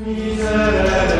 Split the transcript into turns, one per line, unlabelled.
Miserere